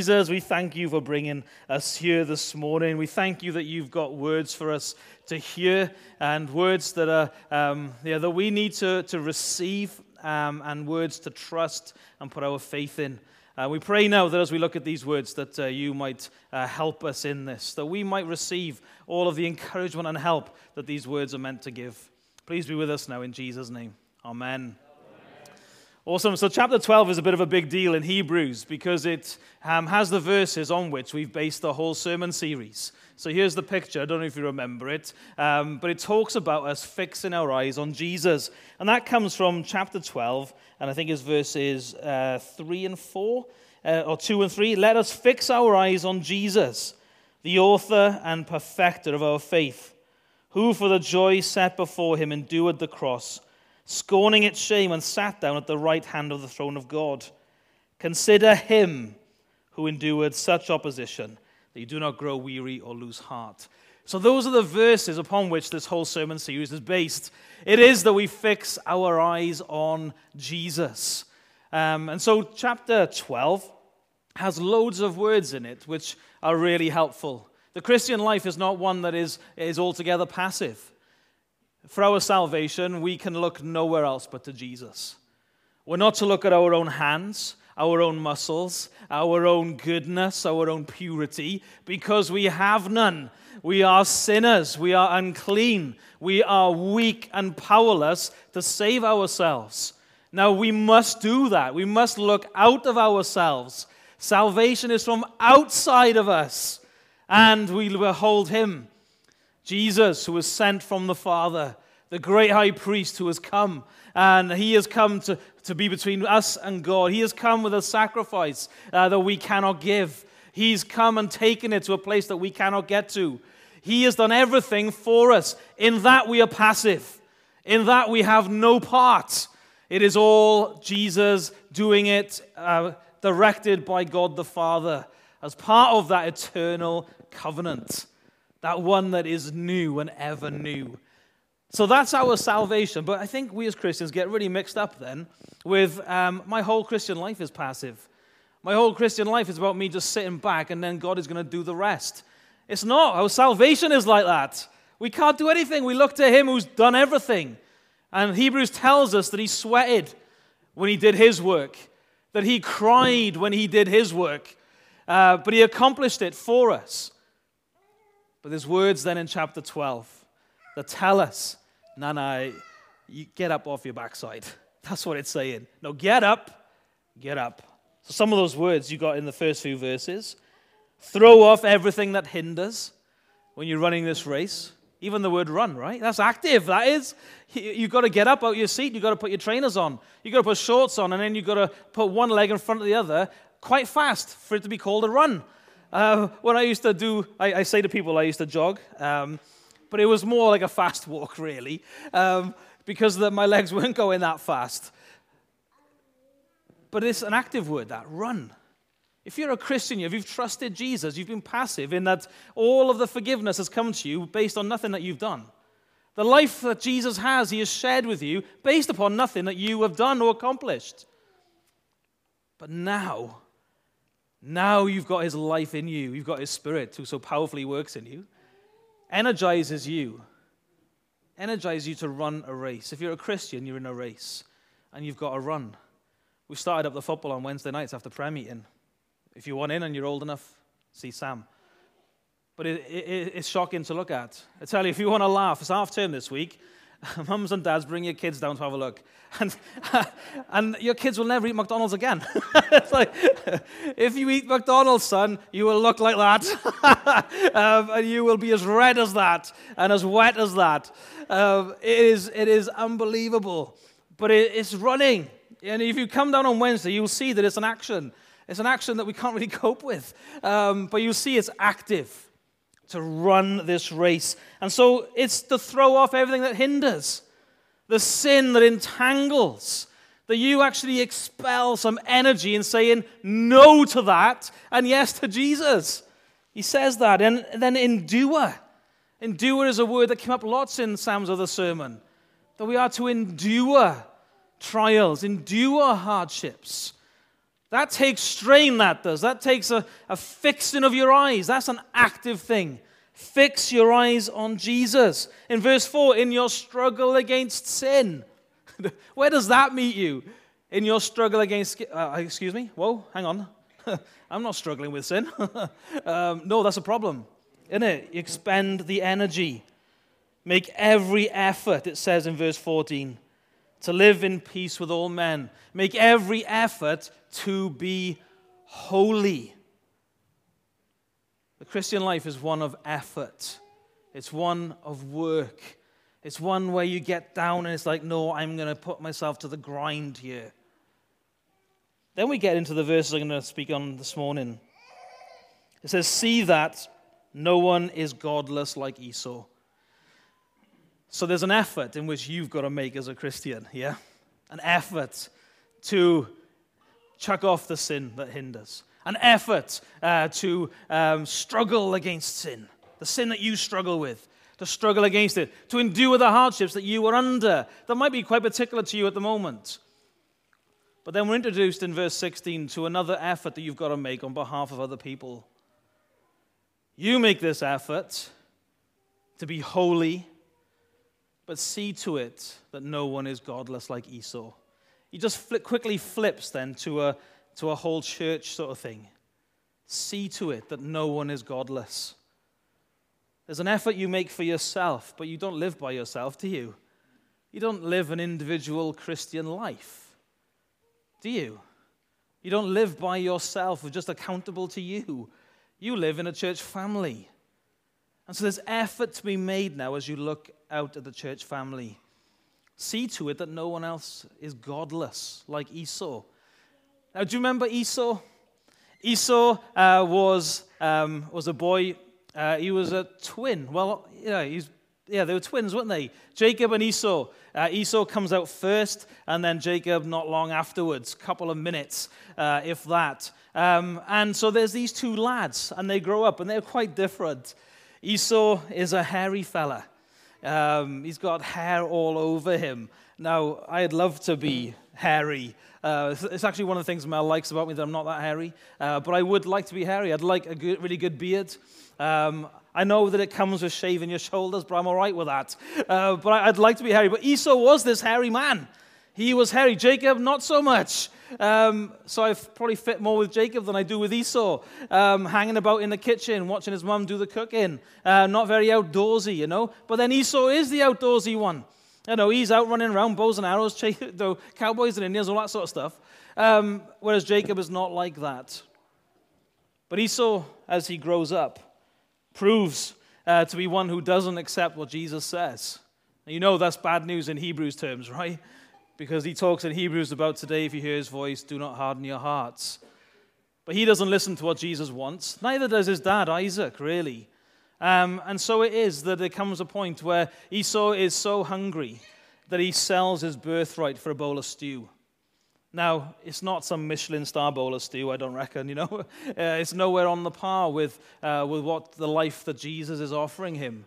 Jesus, we thank you for bringing us here this morning. We thank you that you've got words for us to hear and words that are um, yeah, that we need to, to receive um, and words to trust and put our faith in. Uh, we pray now that as we look at these words, that uh, you might uh, help us in this, that we might receive all of the encouragement and help that these words are meant to give. Please be with us now in Jesus' name. Amen. Awesome. So, chapter 12 is a bit of a big deal in Hebrews because it um, has the verses on which we've based the whole sermon series. So, here's the picture. I don't know if you remember it, um, but it talks about us fixing our eyes on Jesus. And that comes from chapter 12, and I think it's verses uh, 3 and 4, uh, or 2 and 3. Let us fix our eyes on Jesus, the author and perfecter of our faith, who for the joy set before him endured the cross scorning its shame, and sat down at the right hand of the throne of God. Consider him who endured such opposition, that you do not grow weary or lose heart. So, those are the verses upon which this whole sermon series is based. It is that we fix our eyes on Jesus. Um, and so, chapter 12 has loads of words in it which are really helpful. The Christian life is not one that is, is altogether passive. For our salvation, we can look nowhere else but to Jesus. We're not to look at our own hands, our own muscles, our own goodness, our own purity, because we have none. We are sinners. We are unclean. We are weak and powerless to save ourselves. Now, we must do that. We must look out of ourselves. Salvation is from outside of us, and we behold Him. Jesus, who was sent from the Father, the great high priest who has come, and he has come to, to be between us and God. He has come with a sacrifice uh, that we cannot give. He's come and taken it to a place that we cannot get to. He has done everything for us. In that we are passive, in that we have no part. It is all Jesus doing it, uh, directed by God the Father, as part of that eternal covenant that one that is new and ever new. So that's our salvation. But I think we as Christians get really mixed up then with um, my whole Christian life is passive. My whole Christian life is about me just sitting back and then God is going to do the rest. It's not. Our salvation is like that. We can't do anything. We look to Him who's done everything. And Hebrews tells us that He sweated when He did His work, that He cried when He did His work, uh, but He accomplished it for us. But there's words then in chapter 12 that tell us, no, you get up off your backside. That's what it's saying. No, get up, get up. So some of those words you got in the first few verses. Throw off everything that hinders when you're running this race. Even the word run, right? That's active. That is. You've got to get up out your seat. You've got to put your trainers on. You've got to put shorts on. And then you've got to put one leg in front of the other quite fast for it to be called a run. Uh, when I used to do, I, I, say to people I used to jog, um, but it was more like a fast walk, really, um, because the, my legs weren't going that fast. But it's an active word, that run. If you're a Christian, if you've trusted Jesus, you've been passive in that all of the forgiveness has come to you based on nothing that you've done. The life that Jesus has, he has shared with you based upon nothing that you have done or accomplished. But now, now you've got his life in you. You've got his spirit who so powerfully works in you. Energizes you. Energizes you to run a race. If you're a Christian, you're in a race and you've got to run. We started up the football on Wednesday nights after prayer meeting. If you want in and you're old enough, see Sam. But it, it, it's shocking to look at. I tell you, if you want to laugh, it's half term this week. Mums and dads, bring your kids down to have a look. And, and your kids will never eat McDonald's again. it's like, if you eat McDonald's, son, you will look like that. um, and you will be as red as that and as wet as that. Um, it, is, it is unbelievable. But it, it's running. And if you come down on Wednesday, you'll see that it's an action. It's an action that we can't really cope with. Um, but you'll see it's active to run this race. And so it's to throw off everything that hinders, the sin that entangles, that you actually expel some energy in saying no to that and yes to Jesus. He says that. And then endure. Endure is a word that came up lots in Sam's other sermon. That we are to endure trials, endure hardships. That takes strain, that does. That takes a, a fixing of your eyes. That's an active thing. Fix your eyes on Jesus. In verse 4, in your struggle against sin. Where does that meet you? In your struggle against, uh, excuse me? Whoa, hang on. I'm not struggling with sin. um, no, that's a problem, isn't it? You expend the energy. Make every effort, it says in verse 14, to live in peace with all men. Make every effort to be holy. The Christian life is one of effort, it's one of work. It's one where you get down and it's like, no, I'm going to put myself to the grind here. Then we get into the verses I'm going to speak on this morning. It says, See that no one is godless like Esau. So there's an effort in which you've got to make as a Christian, yeah? An effort to chuck off the sin that hinders, an effort uh, to um, struggle against sin, the sin that you struggle with, to struggle against it, to endure the hardships that you are under that might be quite particular to you at the moment. But then we're introduced in verse 16 to another effort that you've got to make on behalf of other people. You make this effort to be holy, but see to it that no one is godless like Esau. He just quickly flips then to a, to a whole church sort of thing. See to it that no one is godless. There's an effort you make for yourself, but you don't live by yourself, do you? You don't live an individual Christian life do you? You don't live by yourself, just accountable to you. You live in a church family. And so there's effort to be made now as you look out at the church family. See to it that no one else is godless like Esau. Now, do you remember Esau? Esau uh, was, um, was a boy, uh, he was a twin. Well, yeah, he's yeah, they were twins, weren't they? Jacob and Esau. Uh, Esau comes out first, and then Jacob not long afterwards, a couple of minutes, uh, if that. Um, and so there's these two lads, and they grow up, and they're quite different. Esau is a hairy fella. Um, he's got hair all over him. Now, I'd love to be hairy. Uh, it's actually one of the things Mel likes about me that I'm not that hairy. Uh, but I would like to be hairy. I'd like a good, really good beard. Um, I know that it comes with shaving your shoulders, but I'm all right with that. Uh, but I'd like to be hairy. But Esau was this hairy man. He was hairy. Jacob, not so much. Um, so I probably fit more with Jacob than I do with Esau. Um, hanging about in the kitchen, watching his mum do the cooking. Uh, not very outdoorsy, you know. But then Esau is the outdoorsy one. You know, he's out running around, bows and arrows, ch- cowboys and Indians, all that sort of stuff. Um, whereas Jacob is not like that. But Esau, as he grows up, proves uh, to be one who doesn't accept what Jesus says. You know that's bad news in Hebrews terms, right? Because he talks in Hebrews about today, if you hear his voice, do not harden your hearts. But he doesn't listen to what Jesus wants. Neither does his dad, Isaac, really. Um, and so it is that there comes a point where Esau is so hungry that he sells his birthright for a bowl of stew. Now, it's not some Michelin star bowl of stew, I don't reckon, you know. Uh, it's nowhere on the par with, uh, with what the life that Jesus is offering him.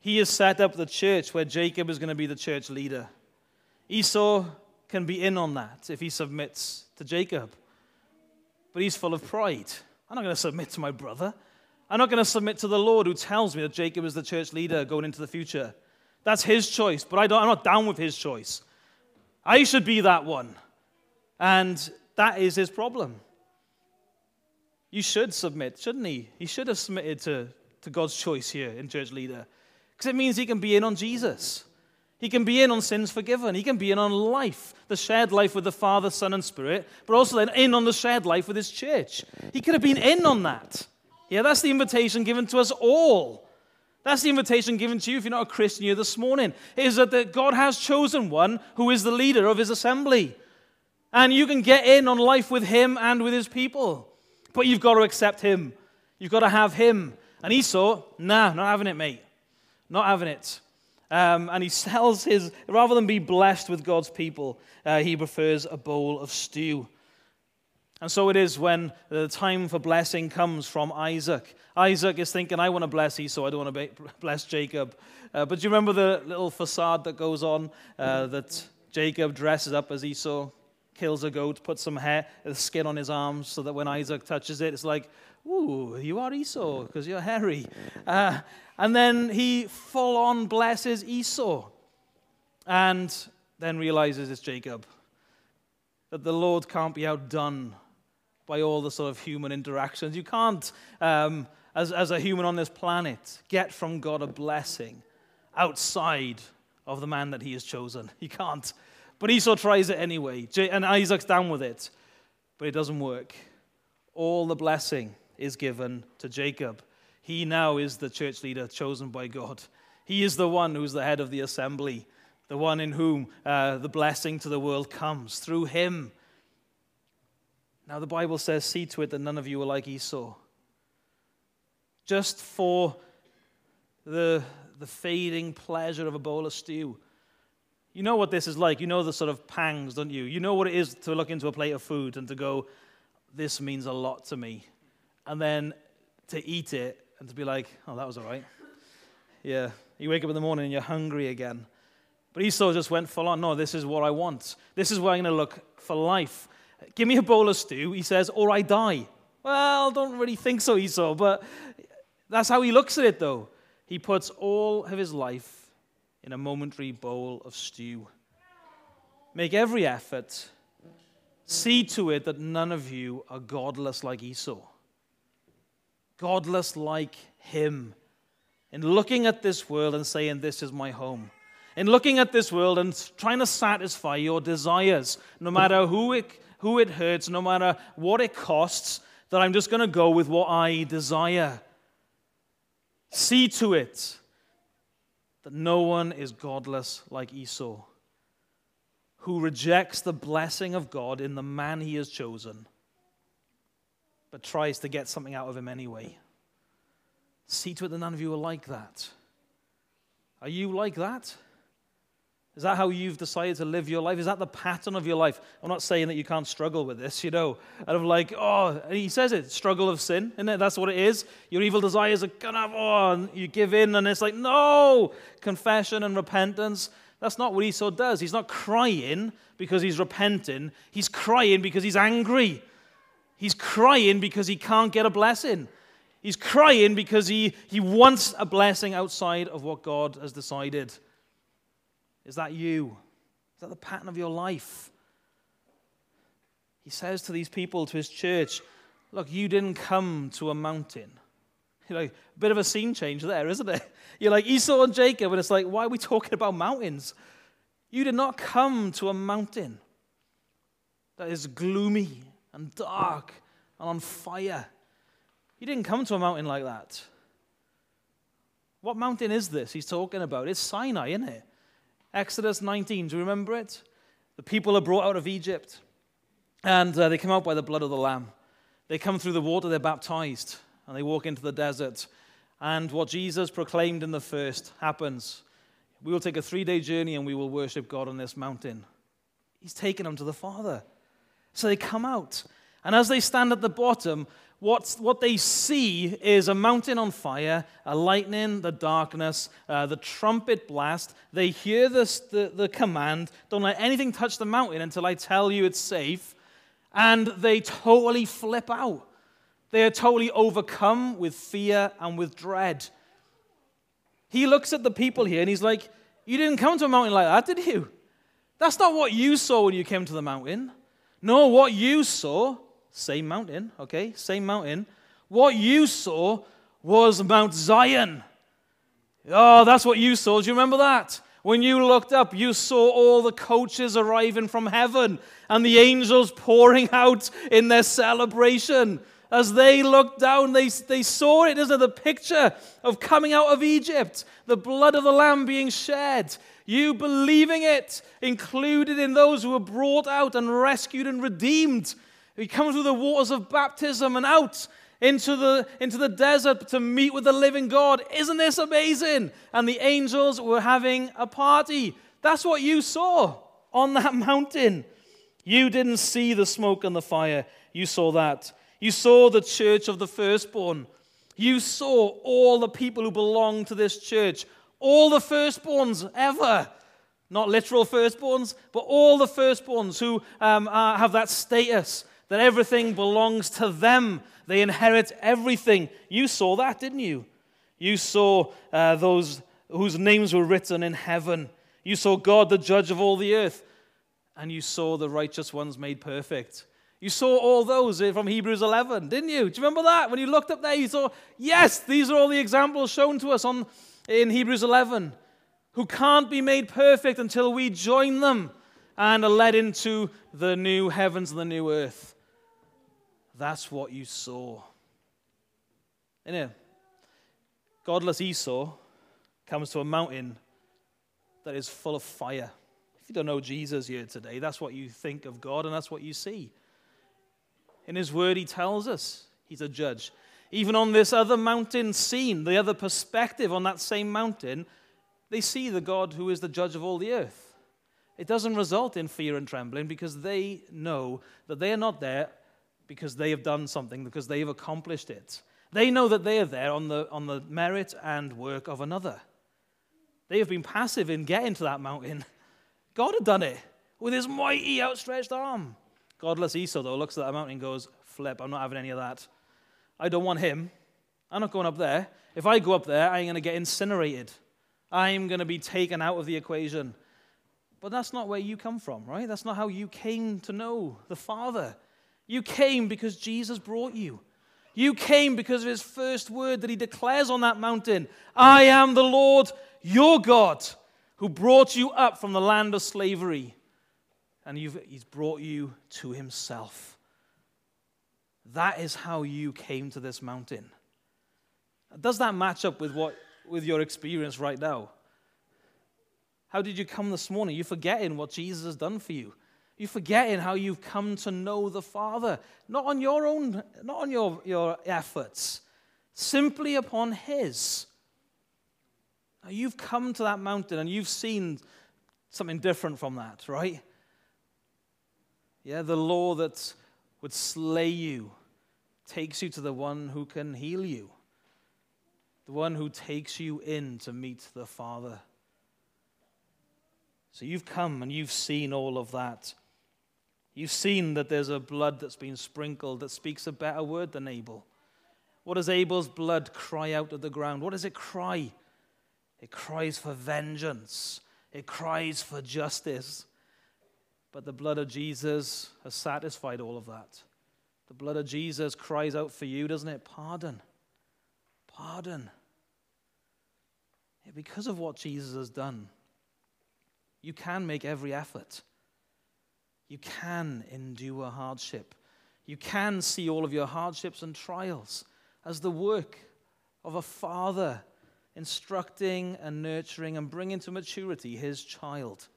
He has set up the church where Jacob is going to be the church leader. Esau can be in on that if he submits to Jacob. But he's full of pride. I'm not going to submit to my brother. I'm not going to submit to the Lord who tells me that Jacob is the church leader going into the future. That's his choice, but I don't, I'm not down with his choice. I should be that one. And that is his problem. You should submit, shouldn't he? He should have submitted to, to God's choice here in church leader. Because it means he can be in on Jesus. He can be in on sins forgiven. He can be in on life, the shared life with the Father, Son, and Spirit, but also then in on the shared life with his church. He could have been in on that. Yeah, that's the invitation given to us all. That's the invitation given to you if you're not a Christian here this morning. Is that God has chosen one who is the leader of his assembly. And you can get in on life with him and with his people. But you've got to accept him. You've got to have him. And Esau, nah, not having it, mate. Not having it. Um, and he sells his, rather than be blessed with God's people, uh, he prefers a bowl of stew. And so it is when the time for blessing comes from Isaac. Isaac is thinking, I want to bless Esau, I don't want to bless Jacob. Uh, but do you remember the little facade that goes on uh, that Jacob dresses up as Esau? kills a goat, puts some hair, the skin on his arms so that when Isaac touches it, it's like, ooh, you are Esau because you're hairy. Uh, and then he full on blesses Esau and then realizes it's Jacob. That the Lord can't be outdone by all the sort of human interactions. You can't, um, as, as a human on this planet, get from God a blessing outside of the man that he has chosen. You can't. But Esau tries it anyway, and Isaac's down with it. But it doesn't work. All the blessing is given to Jacob. He now is the church leader chosen by God. He is the one who's the head of the assembly, the one in whom uh, the blessing to the world comes through him. Now, the Bible says, See to it that none of you are like Esau. Just for the, the fading pleasure of a bowl of stew. You know what this is like. You know the sort of pangs, don't you? You know what it is to look into a plate of food and to go, This means a lot to me. And then to eat it and to be like, Oh, that was all right. Yeah. You wake up in the morning and you're hungry again. But Esau just went full on. No, this is what I want. This is where I'm going to look for life. Give me a bowl of stew, he says, or I die. Well, don't really think so, Esau, but that's how he looks at it, though. He puts all of his life in a momentary bowl of stew. Make every effort. See to it that none of you are godless like Esau. Godless like him. In looking at this world and saying, This is my home. In looking at this world and trying to satisfy your desires, no matter who it who it hurts, no matter what it costs, that I'm just going to go with what I desire. See to it that no one is godless like Esau, who rejects the blessing of God in the man he has chosen, but tries to get something out of him anyway. See to it that none of you are like that. Are you like that? Is that how you've decided to live your life? Is that the pattern of your life? I'm not saying that you can't struggle with this, you know. Out of like, oh, he says it, struggle of sin, isn't it? That's what it is. Your evil desires are gonna, oh, and you give in, and it's like, no, confession and repentance. That's not what Esau does. He's not crying because he's repenting. He's crying because he's angry. He's crying because he can't get a blessing. He's crying because he, he wants a blessing outside of what God has decided. Is that you? Is that the pattern of your life? He says to these people, to his church, Look, you didn't come to a mountain. You know, a bit of a scene change there, isn't it? You're like Esau and Jacob, and it's like, why are we talking about mountains? You did not come to a mountain that is gloomy and dark and on fire. You didn't come to a mountain like that. What mountain is this he's talking about? It's Sinai, isn't it? Exodus 19, do you remember it? The people are brought out of Egypt and uh, they come out by the blood of the Lamb. They come through the water, they're baptized, and they walk into the desert. And what Jesus proclaimed in the first happens. We will take a three day journey and we will worship God on this mountain. He's taken them to the Father. So they come out. And as they stand at the bottom, What's, what they see is a mountain on fire, a lightning, the darkness, uh, the trumpet blast. They hear this, the, the command don't let anything touch the mountain until I tell you it's safe. And they totally flip out. They are totally overcome with fear and with dread. He looks at the people here and he's like, You didn't come to a mountain like that, did you? That's not what you saw when you came to the mountain. No, what you saw same mountain, okay? Same mountain. What you saw was Mount Zion. Oh, that's what you saw. Do you remember that? When you looked up, you saw all the coaches arriving from heaven and the angels pouring out in their celebration. As they looked down, they, they saw it, it? The picture of coming out of Egypt, the blood of the Lamb being shed. You believing it, included in those who were brought out and rescued and redeemed he comes through the waters of baptism and out into the, into the desert to meet with the living God. Isn't this amazing? And the angels were having a party. That's what you saw on that mountain. You didn't see the smoke and the fire. You saw that. You saw the church of the firstborn. You saw all the people who belong to this church, all the firstborns ever. Not literal firstborns, but all the firstborns who um, are, have that status that everything belongs to them. They inherit everything. You saw that, didn't you? You saw uh, those whose names were written in heaven. You saw God, the judge of all the earth. And you saw the righteous ones made perfect. You saw all those from Hebrews 11, didn't you? Do you remember that? When you looked up there, you saw, yes, these are all the examples shown to us on, in Hebrews 11 who can't be made perfect until we join them and are led into the new heavens and the new earth. That's what you saw. You know, godless Esau comes to a mountain that is full of fire. If you don't know Jesus here today, that's what you think of God and that's what you see. In his word, he tells us he's a judge. Even on this other mountain scene, the other perspective on that same mountain, they see the God who is the judge of all the earth. It doesn't result in fear and trembling because they know that they are not there because they have done something, because they have accomplished it. They know that they are there on the, on the merit and work of another. They have been passive in getting to that mountain. God had done it with his mighty outstretched arm. Godless Esau, though, looks at that mountain and goes, Flip, I'm not having any of that. I don't want him. I'm not going up there. If I go up there, I'm going to get incinerated. I'm going to be taken out of the equation. But that's not where you come from, right? That's not how you came to know the Father. You came because Jesus brought you. You came because of his first word that he declares on that mountain I am the Lord your God who brought you up from the land of slavery. And he's brought you to himself. That is how you came to this mountain. Does that match up with what with your experience right now? How did you come this morning? You're forgetting what Jesus has done for you. You're forgetting how you've come to know the Father, not on your own, not on your, your efforts, simply upon His. Now, you've come to that mountain and you've seen something different from that, right? Yeah, the law that would slay you takes you to the one who can heal you the one who takes you in to meet the Father. So you've come and you've seen all of that. You've seen that there's a blood that's been sprinkled that speaks a better word than Abel. What does Abel's blood cry out of the ground? What does it cry? It cries for vengeance, it cries for justice. But the blood of Jesus has satisfied all of that. The blood of Jesus cries out for you, doesn't it? Pardon. Pardon because of what Jesus has done, you can make every effort. You can endure hardship. You can see all of your hardships and trials as the work of a father instructing and nurturing and bringing to maturity his child.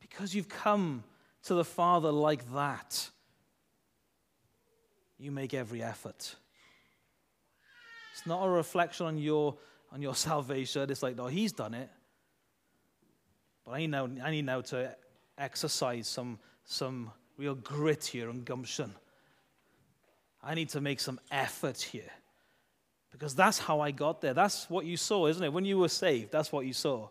Because you've come to the Father like that, you make every effort. It's not a reflection on your on your salvation. It's like, no, he's done it. But I need now, I need now to exercise some, some real grit here and gumption. I need to make some effort here. Because that's how I got there. That's what you saw, isn't it? When you were saved, that's what you saw.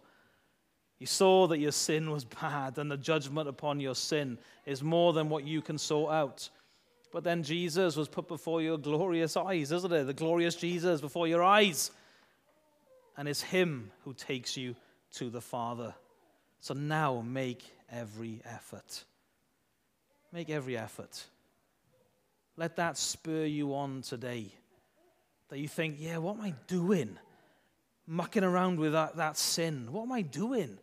You saw that your sin was bad and the judgment upon your sin is more than what you can sort out. But then Jesus was put before your glorious eyes, isn't it? The glorious Jesus before your eyes and it's Him who takes you to the Father. So now make every effort. Make every effort. Let that spur you on today. That you think, yeah, what am I doing? Mucking around with that, that sin. What am I doing?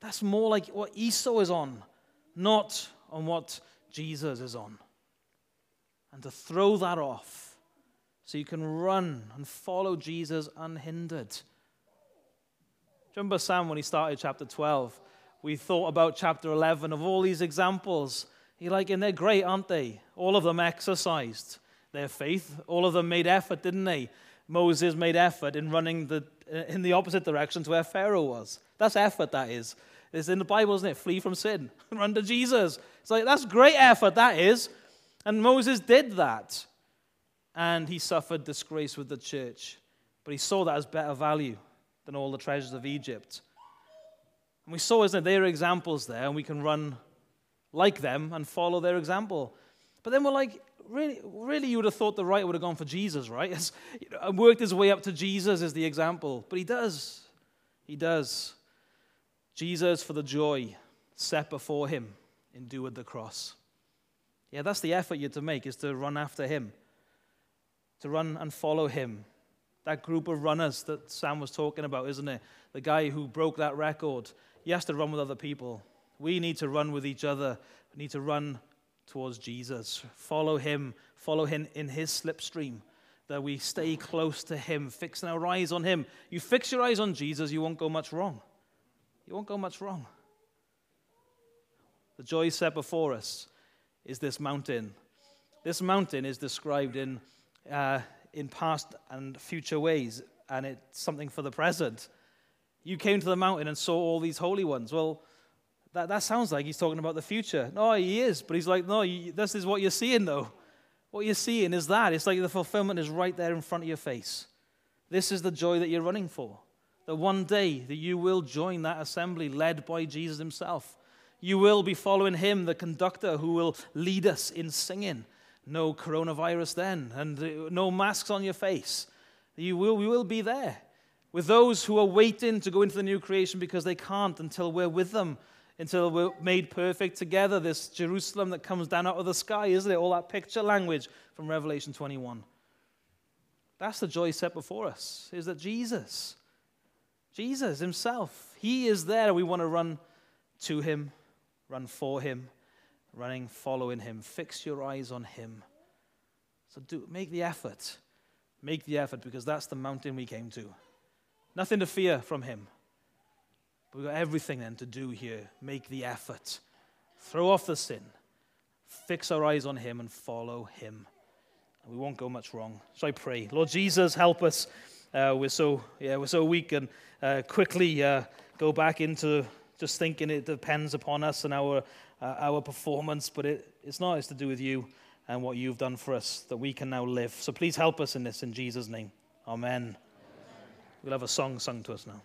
That's more like what Esau is on, not on what Jesus is on. And to throw that off so you can run and follow Jesus unhindered. Remember Sam when he started chapter 12? We thought about chapter 11 of all these examples. You're like, and they're great, aren't they? All of them exercised their faith. All of them made effort, didn't they? Moses made effort in running the, uh, in the opposite direction to where Pharaoh was. That's effort, that is. It's in the Bible, isn't it? Flee from sin. Run to Jesus. It's like, that's great effort, that is. And Moses did that. And he suffered disgrace with the church. But he saw that as better value than all the treasures of Egypt. And we saw, isn't it, their examples there, and we can run like them and follow their example. But then we're like, really, really, you would have thought the writer would have gone for Jesus, right? It's, you know, worked his way up to Jesus as the example. But he does. He does. Jesus, for the joy set before him, endured the cross. Yeah, that's the effort you're to make, is to run after him, to run and follow him. That group of runners that Sam was talking about, isn't it? The guy who broke that record, he has to run with other people. We need to run with each other. We need to run towards Jesus. Follow him, follow him in his slipstream, that we stay close to him, fixing our eyes on him. You fix your eyes on Jesus, you won't go much wrong. You won't go much wrong. The joy set before us is this mountain. This mountain is described in, uh, in past and future ways, and it's something for the present. You came to the mountain and saw all these holy ones. Well, that, that sounds like he's talking about the future. No, he is, but he's like, no, you, this is what you're seeing, though. What you're seeing is that. It's like the fulfillment is right there in front of your face. This is the joy that you're running for. That one day that you will join that assembly led by Jesus himself. You will be following him, the conductor who will lead us in singing. No coronavirus then, and uh, no masks on your face. You will, we will be there with those who are waiting to go into the new creation because they can't until we're with them until we're made perfect together. This Jerusalem that comes down out of the sky, isn't it? All that picture language from Revelation 21. That's the joy set before us, is that Jesus, Jesus himself, he is there. We want to run to him, run for him, running, following him. Fix your eyes on him. So do make the effort. Make the effort because that's the mountain we came to. Nothing to fear from him. But we've got everything then to do here. Make the effort. Throw off the sin. Fix our eyes on Him and follow Him. And we won't go much wrong. So I pray. Lord Jesus, help us. Uh, we're, so, yeah, we're so weak and uh, quickly uh, go back into just thinking it depends upon us and our, uh, our performance, but it, it's not. It's to do with you and what you've done for us that we can now live. So please help us in this in Jesus' name. Amen. Amen. We'll have a song sung to us now.